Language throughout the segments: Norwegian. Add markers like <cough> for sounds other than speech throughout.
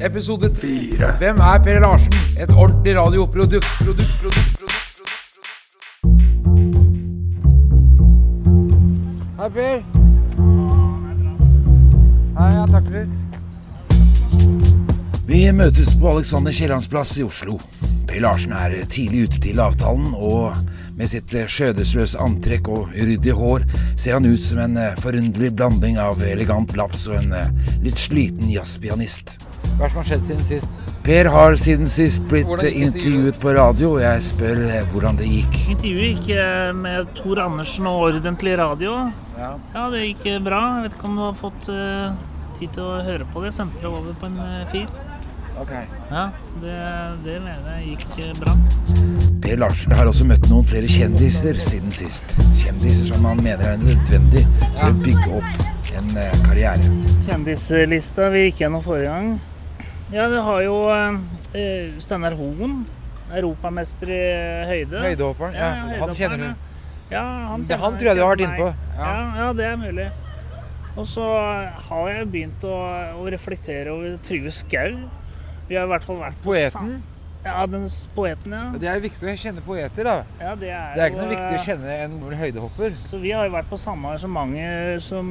Episode fire. Hvem er Per Larsen? Et ordentlig radioprodukt. Produkt, produkt, produkt, produkt. Hei, Per. Hei, ja, takk sist. Vi møtes på Alexander Kiellands plass i Oslo. Per Larsen er tidlig ute til avtalen, og med sitt skjødesløse antrekk og uryddige hår ser han ut som en forunderlig blanding av elegant laps og en litt sliten jazzpianist. Hva er det som har skjedd siden sist? Per har siden sist blitt intervjuet på radio, og jeg spør hvordan det gikk. Intervjuet gikk eh, med Tor Andersen og Ordentlig Radio. Ja. Ja, det gikk eh, bra. Jeg vet ikke om du har fått eh, tid til å høre på det. Jeg sendte det over på en eh, fil. Ok. Ja, det, det mener jeg gikk eh, bra. Per Larsen har også møtt noen flere kjendiser siden sist. Kjendiser som han mener er nødvendig for å bygge opp en eh, karriere. Kjendislista vi gikk gjennom forrige gang. Ja, du har jo uh, Steinar Hoen. Europamester i eh, høyde. Høydehopperen. Ja, han høydehopperen, kjenner du. ja. Ja, han, Det- han tror jeg du har vært inne på. Ja. Ja. Ja, det er mulig. Og så har jeg begynt å, å reflektere over Trygve Skau. Vi har i hvert fall vært på Poeten. Ja, den poeten, ja. Det er viktig å kjenne poeter, da. ja det, er Det er ikke noe viktig å kjenne en høydehopper. Så vi har jo vært på samme arrangementer som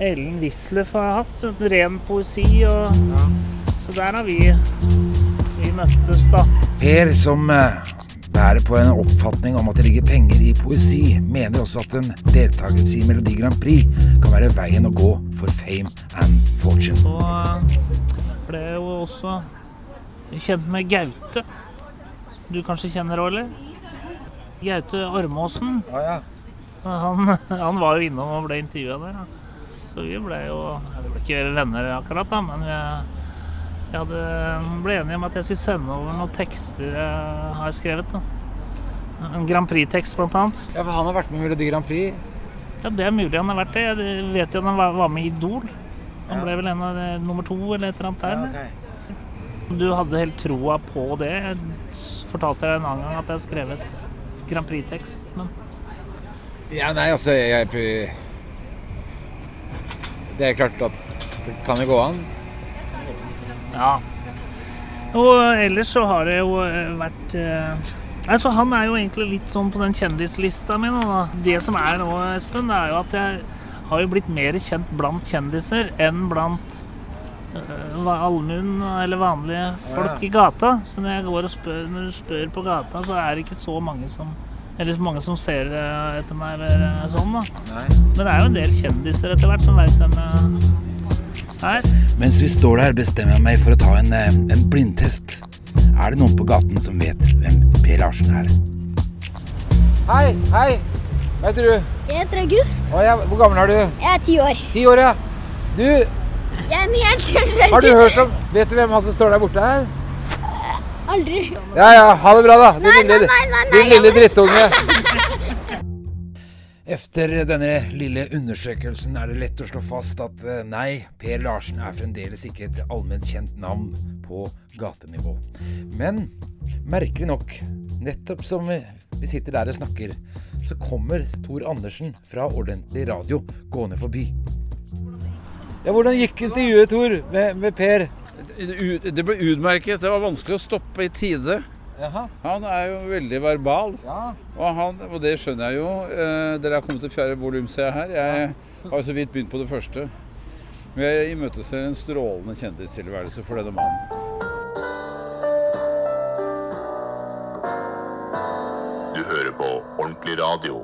Ellen Wisløff har hatt. Ren poesi og Så der har vi, vi møttes, da. Per, som eh, bærer på en oppfatning om at det ligger penger i poesi, mener også at en deltakelse i Melodi Grand Prix kan være veien å gå for fame and fortune. Så eh, ble jeg jo også kjent med Gaute. Du kanskje kjenner òg, eller? Gaute Ormåsen. Ja, ja. Han, <laughs> han var jo innom og ble intervjua der. Da. Så vi ble jo Vi ble ikke venner akkurat, da, men vi, vi hadde, ble enig om at jeg skulle sende over noen tekster jeg har skrevet. Da. En Grand Prix-tekst, blant annet. ja, for han har vært med i Melodi Grand Prix. Ja, Det er mulig han har vært det. Jeg vet jo at han var var med i Idol. Han Ja. ble vel en av nummer to eller et eller annet der. Ja, okay. Du hadde helt troa på det. Jeg fortalte deg en annen gang at jeg har skrevet Grand Prix-tekst. Men Ja, nei, altså jeg, jeg Det er klart at det kan jo gå an. Ja. Og ellers så har det jo eh, vært eh, Altså, han er jo egentlig litt sånn på den kjendislista mi. Det som er nå, Espen, det er jo at jeg har jo blitt mer kjent blant kjendiser enn blant uh, allmuen eller vanlige folk i gata. Så når jeg går og spør, når du spør på gata, så er det ikke så mange som eller så mange som ser eh, etter meg eller eh, sånn, da. Men det er jo en del kjendiser etter hvert som veit hvem jeg er. Mens vi står der, bestemmer jeg meg for å ta en, eh, en blindtest. Er det noen på gaten som vet hvem Per Larsen er? Hei, hei. Hva heter du? Jeg heter August. Å, ja, hvor gammel er du? Jeg er ti år. Ti år, ja. Du, Jeg er en helt tilfeldig har du hørt om Vet du hvem han som står der borte her? Aldri. Ja ja, ha det bra, da. Din Nei, lille, nei, nei, nei, din lille drittunge. <laughs> Efter denne lille undersøkelsen er det lett å slå fast at eh, nei, Per Larsen er fremdeles ikke et allment kjent navn på gatenivå. Men merkelig nok, nettopp som vi sitter der og snakker, så kommer Tor Andersen fra Ordentlig Radio gående forbi. Ja, hvordan gikk intervjuet, Tor, med, med Per? Det ble utmerket. Det var vanskelig å stoppe i tide. Jaha. Han er jo veldig verbal, Ja. og, han, og det skjønner jeg jo. Eh, dere har kommet til fjerde volum, ser jeg her. Jeg har jo så vidt begynt på det første. Men jeg imøteser en strålende kjendistilværelse for denne mannen. Du hører på Ordentlig radio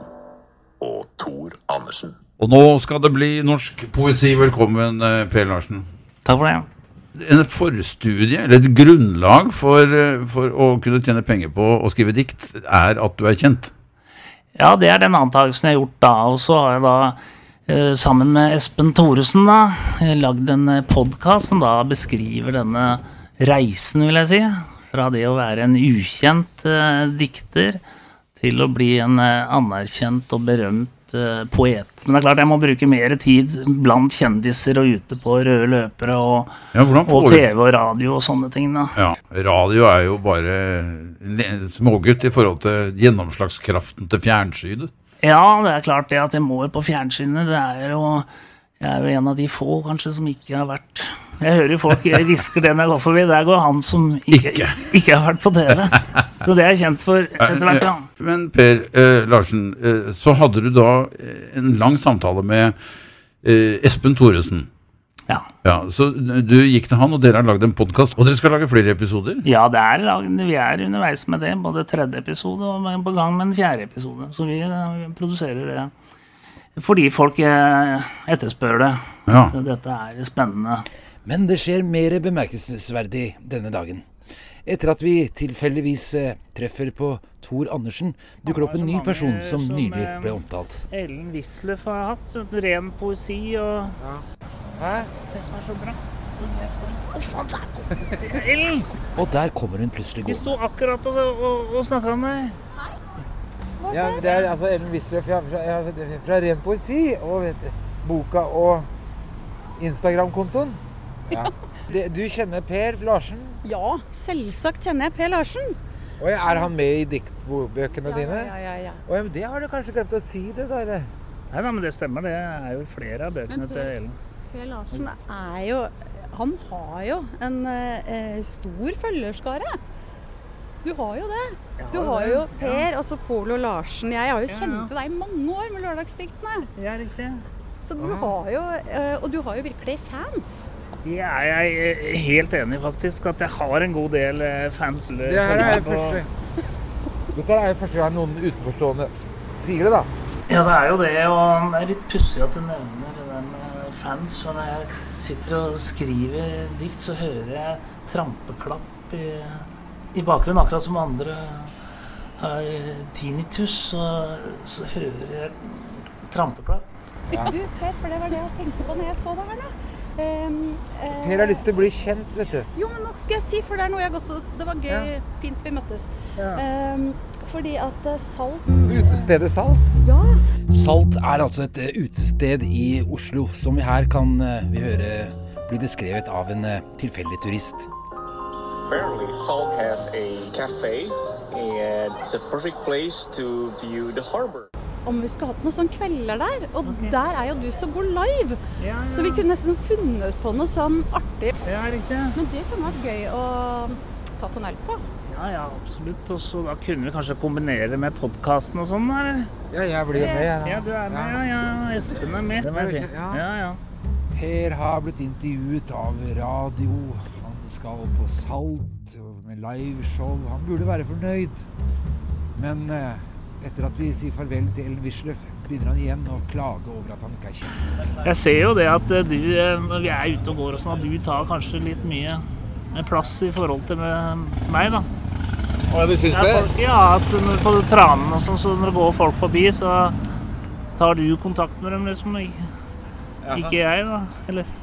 og Tor Andersen. Og nå skal det bli norsk poesi. Velkommen, eh, Per Larsen. Takk for det. En forstudie, eller et grunnlag for, eh, for å kunne tjene penger på å skrive dikt, er at du er kjent. Ja, det er den antakelsen jeg har gjort da. Og så har jeg da, eh, sammen med Espen Thoresen, eh, lagd en podkast som da beskriver denne reisen, vil jeg si. Fra det å være en ukjent dikter til å bli en anerkjent og berømt poet. Men det er klart jeg må bruke mer tid blant kjendiser og ute på røde løpere og, Ja, og TV og radio og sånne ting. da. Ja, radio er jo bare smågutt i forhold til gjennomslagskraften til fjernsynet. Ja, det er klart det at jeg må på fjernsynet. Det er jo, jeg er jo en av de få kanskje som ikke har vært Jeg hører jo folk hvisker det når jeg går forbi. Der går han som ikke, ikke. har vært på TV. Så det er jeg kjent for etter hvert. Ja. Men Per eh, Larsen, eh, så hadde du da eh, en lang samtale med eh, Espen Thoresen. Ja. Ja, så du gikk til han, og dere har lagd en podkast. Og dere skal lage flere episoder? Ja, det er, lagd, vi er underveis med det. Både tredje episode og på gang med en fjerde episode. Så vi vi produserer det fordi folk eh, etterspør det. Ja. Dette er spennende. Men det skjer mer bemerkelsesverdig denne dagen. Etter at vi tilfeldigvis eh, treffer på Tor Andersen, dukker det opp en ny person som nylig ble omtalt. Ellen Wisløff har hatt ren poesi og Hæ? Det som er så bra. Ellen! Og der kommer hun plutselig Vi sto akkurat og, og, og snakka om deg. Ja, det er altså Ellen Wisløff fra, ja, fra Ren poesi og boka og Instagram-kontoen. Ja. Det- Du kjenner Per Larsen? Ja, selvsagt kjenner jeg Per Larsen. Og er han med i diktbøkene Ja, dine? ja, ja, ja. Og ja, men det har du kanskje glemt å si det, der. Nei men det stemmer. Det er jo flere av bøkene per, til Ellen. Per Larsen er jo Han har jo en eh, stor følgerskare. Du har jo det. Du har jo ja. Per, altså Polo Larsen. Jeg har jo Ja, kjent ja. deg i mange år med Lørdagsdiktene. Ja, riktig. Så du har jo eh, Og du har jo virkelig fans. Det er jeg eh, helt enig i, faktisk. At jeg har en god del eh, fans. Det her er første Dette er første gang noen utenforstående sier det, da. Ja, det er jo det. Og det er litt pussig at du nevner det der med fans. For når jeg sitter og skriver dikt, så hører jeg trampeklapp i, i bakgrunnen. Akkurat som andre har tinnitus, så, så hører jeg trampeklapp. Du, Per, for det var det jeg tenkte på når jeg så det her nå. Ehm, uh, Per har lyst til å bli kjent, vet du. Jo, men nå skal jeg si, for det er noe jeg har gått Det var gøy, fint vi møttes. Ehm, fordi at eh, Salt Utestedet Salt. Ja. Salt er altså et eh, utested i Oslo som vi her kan vi høre bli beskrevet av en tilfeldig turist. Apparently, Salt has a cafe, and it's a perfect place to view the harbor. Om vi skulle hatt noen sånne kvelder der. Og der er jo du så god live. Ja, ja. Så vi kunne nesten funnet på noe sånn artig. Ja, riktig. Men det kunne vært gøy å ta tunnel på. Ja, ja, absolutt. Og så da kunne vi kanskje kombinere med podkasten og sånn, eller? Ja, jeg blir med. jeg. Ja, du er med. Ja, ja. Espen er med. Det må jeg si. Ja. Ja, ja. Per har blitt intervjuet av radio. Han skal på Salt med liveshow. Han burde være fornøyd. Men eh, etter at vi sier farvel til Ellen Wisløff, begynner han igjen å klage over at han ikke er kjent. Jeg ser jo det at eh, du, eh, når vi er ute og går og sånn, at du tar kanskje litt mye eh, plass i forhold til meg, da. Å, du syns det? folk, ja at når, på tranen og sånn, så når det går folk forbi, så tar du kontakt med dem, liksom. Ikke, ikke jeg, da. Eller?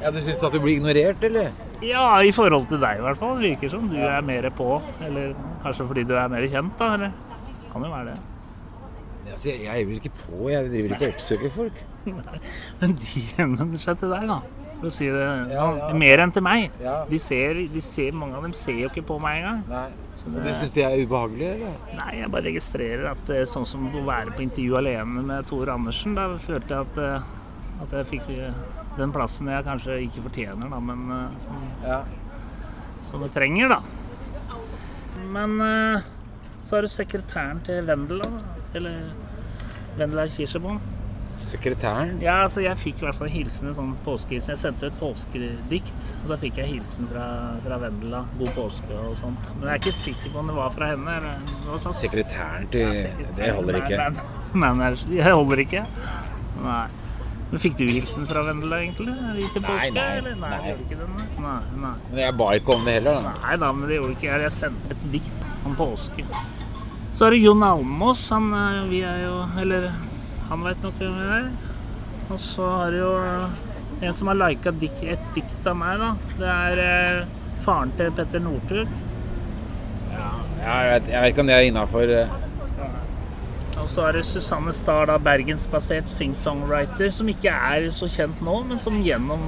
Ja, du syns at du blir ignorert, eller? Ja, i forhold til deg i hvert fall. Virker som du er mer på. Eller kanskje fordi du er mer kjent, da. Eller? Kan jo være det. Altså, jeg, jeg vel ikke på, jeg driver ikke og oppsøker folk. <laughs> Men de henvender seg til deg, da. For å si det Ja, ja. Mer enn til meg. Ja. De ser, de ser, mange av dem ser jo ikke på meg engang. Du syns de er ubehagelig, eller? nei, jeg bare registrerer at eh, sånn som å være på intervju alene med Tor Andersen, da følte jeg at, eh, at jeg fikk eh, den plassen jeg kanskje ikke fortjener, da, men som, Ja. som jeg trenger, da. Men så er du sekretæren til Vendela. Eller Vendela Kirsebom. Sekretæren? Ja, altså jeg fikk i hvert fall hilsen, en sånn påskehilsen. Jeg sendte ut påskedikt, og da fikk jeg hilsen fra, fra Vendela. God påske og sånt. Men jeg er ikke sikker på om det var fra henne. Var sånn. Sekretæren til Ja, sekretæren. Det holder ikke. Nei, nei, nei, jeg holder ikke. Nei. Men fikk du hilsen fra Vendela, egentlig? Til påske, Nei, nei, eller? Nei, nei. ikke den, nei. nei. Men jeg ba ikke om det heller, da. Nei da, men det gjorde ikke jeg. Jeg sendte et dikt om påske. Så er det Jon Almås. Han jo Vi er jo Eller han veit nok hvem vi er. Og så har du jo eh, en som har lika et dikt av meg, da. Det er eh, faren til Petter Northug. Ja, jeg, vet, jeg vet ikke om det er innafor Og så er det Susanne Stahr, da, bergensbasert sing-songwriter, som ikke er så kjent nå, men som gjennom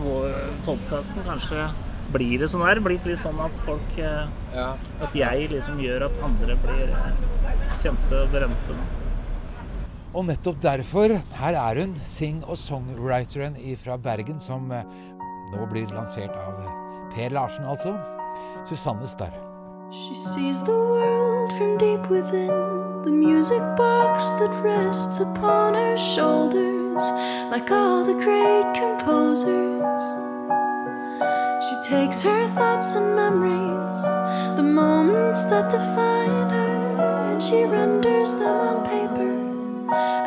podkasten kanskje blir det sånn her. Blitt litt sånn at folk eh, ja. At jeg liksom gjør at andre blir eh, kjente og berømte. nå. Og nettopp derfor, her er hun, sing- og songwriteren fra Bergen, som eh, nå blir lansert av Per Larsen, altså. Susanne Starr. She sees the world from deep within the music box that rests upon her shoulders, like all the great composers. She takes her thoughts and memories, the moments that define her, and she renders them on paper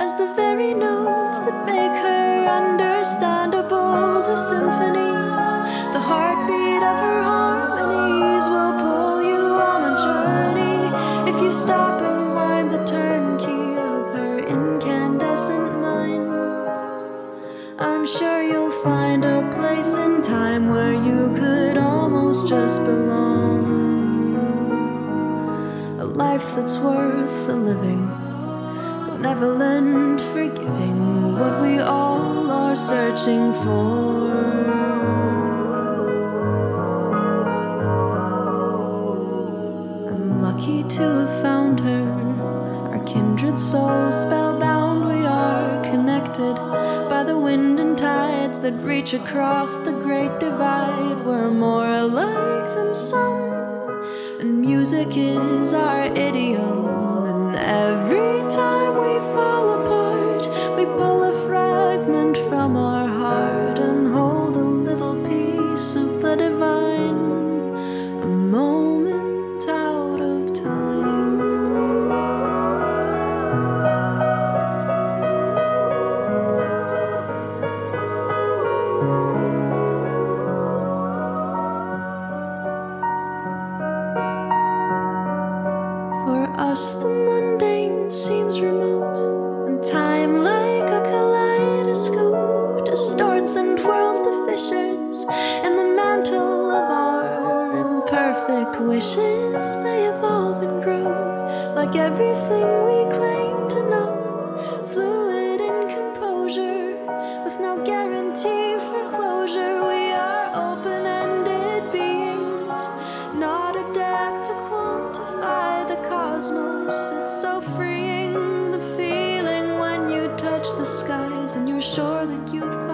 as the very notes that make her understandable to symphonies. The heartbeat of her harmonies will pull you on a journey if you stop and wind the turnkey of her incandescent mind. I'm sure you'll find a place in time where you could almost just belong. A life that's worth the living, benevolent, forgiving, what we all are searching for. I'm lucky to have found her. Kindred souls spellbound, we are connected by the wind and tides that reach across the great divide. We're more alike than some, and music is our idiom. And every time we fall apart, we pull a fragment from our time, like a kaleidoscope, distorts and twirls the fissures in the mantle of our imperfect wishes. They evolve and grow like everything we claim to know, fluid in composure, with no guarantee for closure. We are open-ended beings, not adept to quantify the cosmos. The skies and you're sure that you've